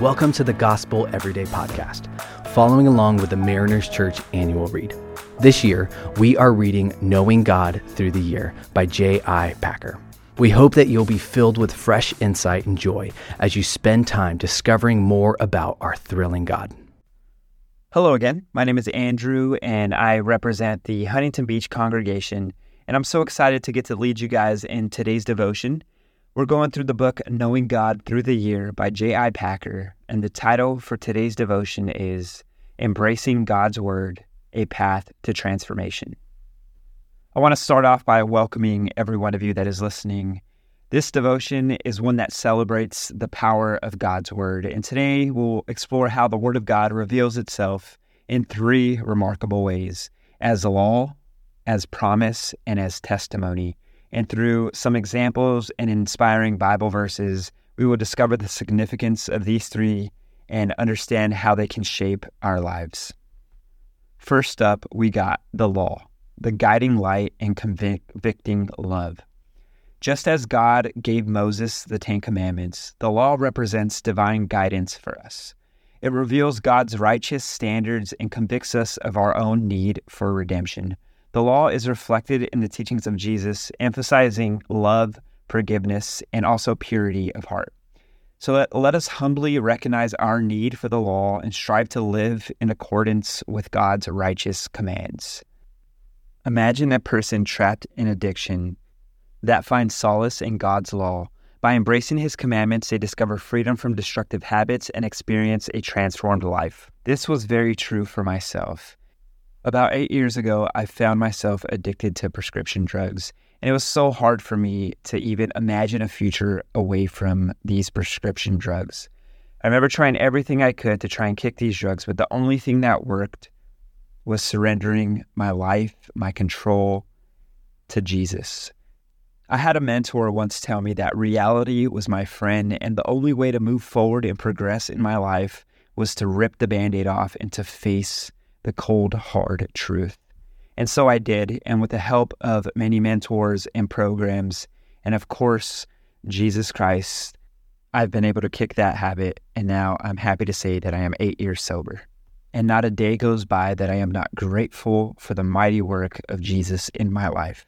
Welcome to the Gospel Everyday Podcast, following along with the Mariners Church annual read. This year, we are reading Knowing God Through the Year by J.I. Packer. We hope that you'll be filled with fresh insight and joy as you spend time discovering more about our thrilling God. Hello again. My name is Andrew, and I represent the Huntington Beach congregation. And I'm so excited to get to lead you guys in today's devotion. We're going through the book Knowing God Through the Year by J.I. Packer, and the title for today's devotion is Embracing God's Word A Path to Transformation. I want to start off by welcoming every one of you that is listening. This devotion is one that celebrates the power of God's Word, and today we'll explore how the Word of God reveals itself in three remarkable ways as law, as promise, and as testimony. And through some examples and inspiring Bible verses, we will discover the significance of these three and understand how they can shape our lives. First up, we got the law, the guiding light and convicting love. Just as God gave Moses the Ten Commandments, the law represents divine guidance for us. It reveals God's righteous standards and convicts us of our own need for redemption. The law is reflected in the teachings of Jesus, emphasizing love, forgiveness, and also purity of heart. So let, let us humbly recognize our need for the law and strive to live in accordance with God's righteous commands. Imagine a person trapped in addiction that finds solace in God's law. By embracing his commandments, they discover freedom from destructive habits and experience a transformed life. This was very true for myself. About eight years ago, I found myself addicted to prescription drugs, and it was so hard for me to even imagine a future away from these prescription drugs. I remember trying everything I could to try and kick these drugs, but the only thing that worked was surrendering my life, my control to Jesus. I had a mentor once tell me that reality was my friend, and the only way to move forward and progress in my life was to rip the band aid off and to face the cold, hard truth. And so I did. And with the help of many mentors and programs, and of course, Jesus Christ, I've been able to kick that habit. And now I'm happy to say that I am eight years sober. And not a day goes by that I am not grateful for the mighty work of Jesus in my life.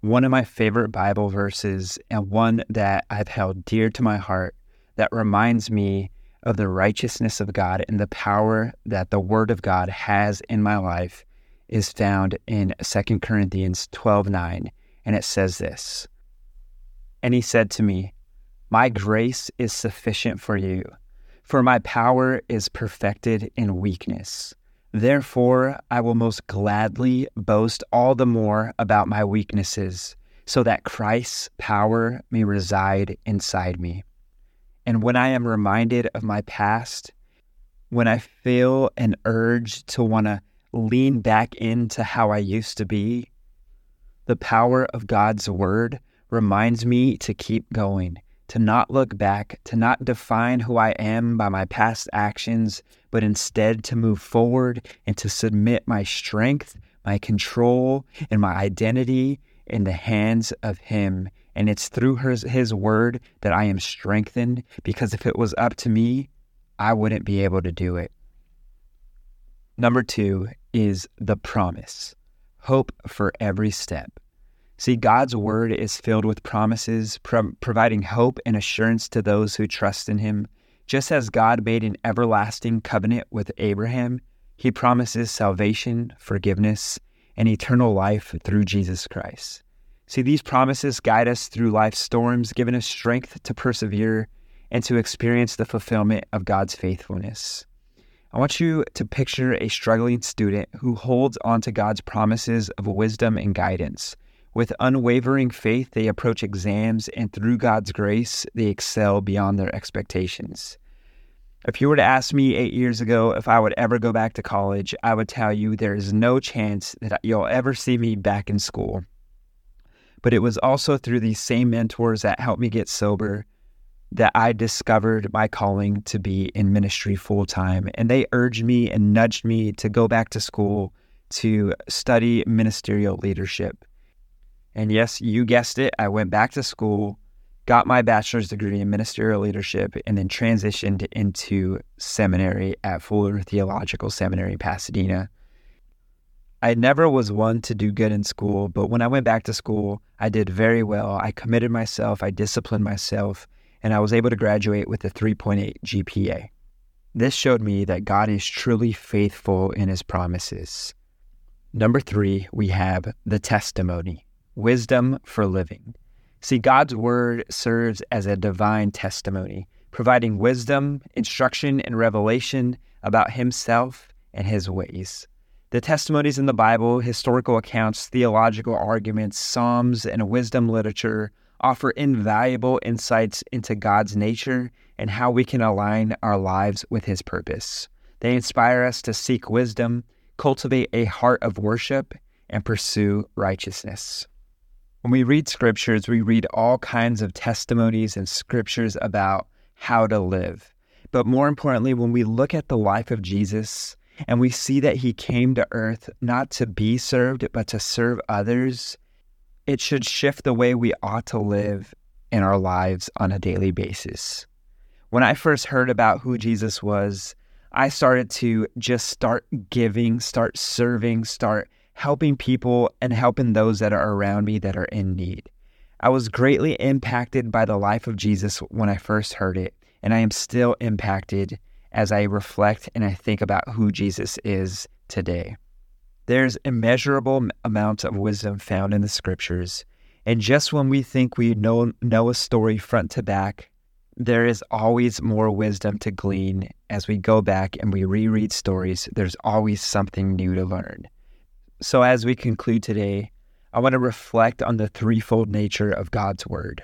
One of my favorite Bible verses, and one that I've held dear to my heart, that reminds me of the righteousness of God and the power that the Word of God has in my life is found in 2 Corinthians 12 9. And it says this And he said to me, My grace is sufficient for you, for my power is perfected in weakness. Therefore, I will most gladly boast all the more about my weaknesses, so that Christ's power may reside inside me. And when I am reminded of my past, when I feel an urge to want to lean back into how I used to be, the power of God's word reminds me to keep going, to not look back, to not define who I am by my past actions, but instead to move forward and to submit my strength, my control, and my identity in the hands of Him and it's through his, his word that I am strengthened because if it was up to me, I wouldn't be able to do it. Number two is the promise hope for every step. See, God's word is filled with promises, pro- providing hope and assurance to those who trust in him. Just as God made an everlasting covenant with Abraham, he promises salvation, forgiveness, and eternal life through Jesus Christ. See, these promises guide us through life's storms, giving us strength to persevere and to experience the fulfillment of God's faithfulness. I want you to picture a struggling student who holds onto God's promises of wisdom and guidance. With unwavering faith, they approach exams, and through God's grace, they excel beyond their expectations. If you were to ask me eight years ago if I would ever go back to college, I would tell you there is no chance that you'll ever see me back in school. But it was also through these same mentors that helped me get sober that I discovered my calling to be in ministry full time. And they urged me and nudged me to go back to school to study ministerial leadership. And yes, you guessed it, I went back to school got my bachelor's degree in ministerial leadership, and then transitioned into seminary at Fuller Theological Seminary, Pasadena. I never was one to do good in school, but when I went back to school, I did very well. I committed myself, I disciplined myself, and I was able to graduate with a 3.8 GPA. This showed me that God is truly faithful in his promises. Number three, we have the testimony wisdom for living. See, God's word serves as a divine testimony, providing wisdom, instruction, and revelation about himself and his ways. The testimonies in the Bible, historical accounts, theological arguments, psalms, and wisdom literature offer invaluable insights into God's nature and how we can align our lives with His purpose. They inspire us to seek wisdom, cultivate a heart of worship, and pursue righteousness. When we read scriptures, we read all kinds of testimonies and scriptures about how to live. But more importantly, when we look at the life of Jesus and we see that he came to earth not to be served, but to serve others, it should shift the way we ought to live in our lives on a daily basis. When I first heard about who Jesus was, I started to just start giving, start serving, start helping people and helping those that are around me that are in need. I was greatly impacted by the life of Jesus when I first heard it, and I am still impacted as I reflect and I think about who Jesus is today. There's immeasurable amounts of wisdom found in the scriptures, and just when we think we know know a story front to back, there is always more wisdom to glean as we go back and we reread stories. There's always something new to learn. So, as we conclude today, I want to reflect on the threefold nature of God's word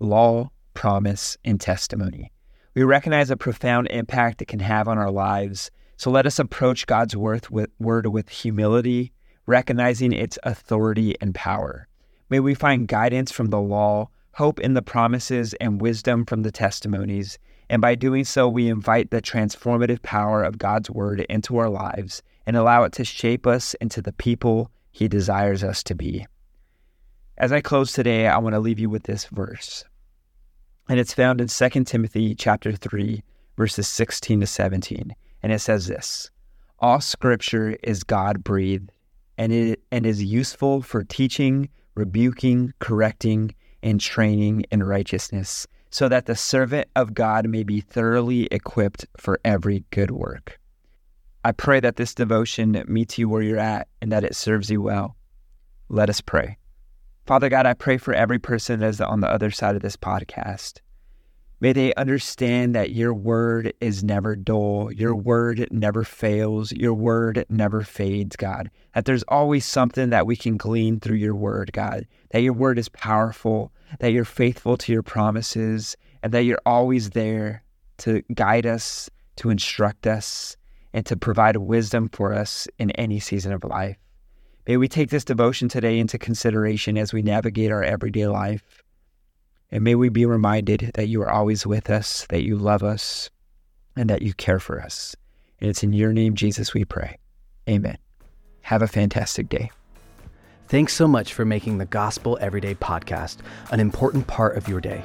law, promise, and testimony. We recognize a profound impact it can have on our lives. So, let us approach God's word with, word with humility, recognizing its authority and power. May we find guidance from the law hope in the promises, and wisdom from the testimonies. And by doing so, we invite the transformative power of God's word into our lives and allow it to shape us into the people he desires us to be. As I close today, I want to leave you with this verse. And it's found in 2 Timothy chapter 3, verses 16 to 17. And it says this All scripture is God breathed and it and is useful for teaching, rebuking, correcting, and training in righteousness, so that the servant of God may be thoroughly equipped for every good work. I pray that this devotion meets you where you're at and that it serves you well. Let us pray. Father God, I pray for every person that is on the other side of this podcast. May they understand that your word is never dull. Your word never fails. Your word never fades, God. That there's always something that we can glean through your word, God. That your word is powerful, that you're faithful to your promises, and that you're always there to guide us, to instruct us, and to provide wisdom for us in any season of life. May we take this devotion today into consideration as we navigate our everyday life. And may we be reminded that you are always with us, that you love us, and that you care for us. And it's in your name, Jesus, we pray. Amen. Have a fantastic day. Thanks so much for making the Gospel Everyday podcast an important part of your day.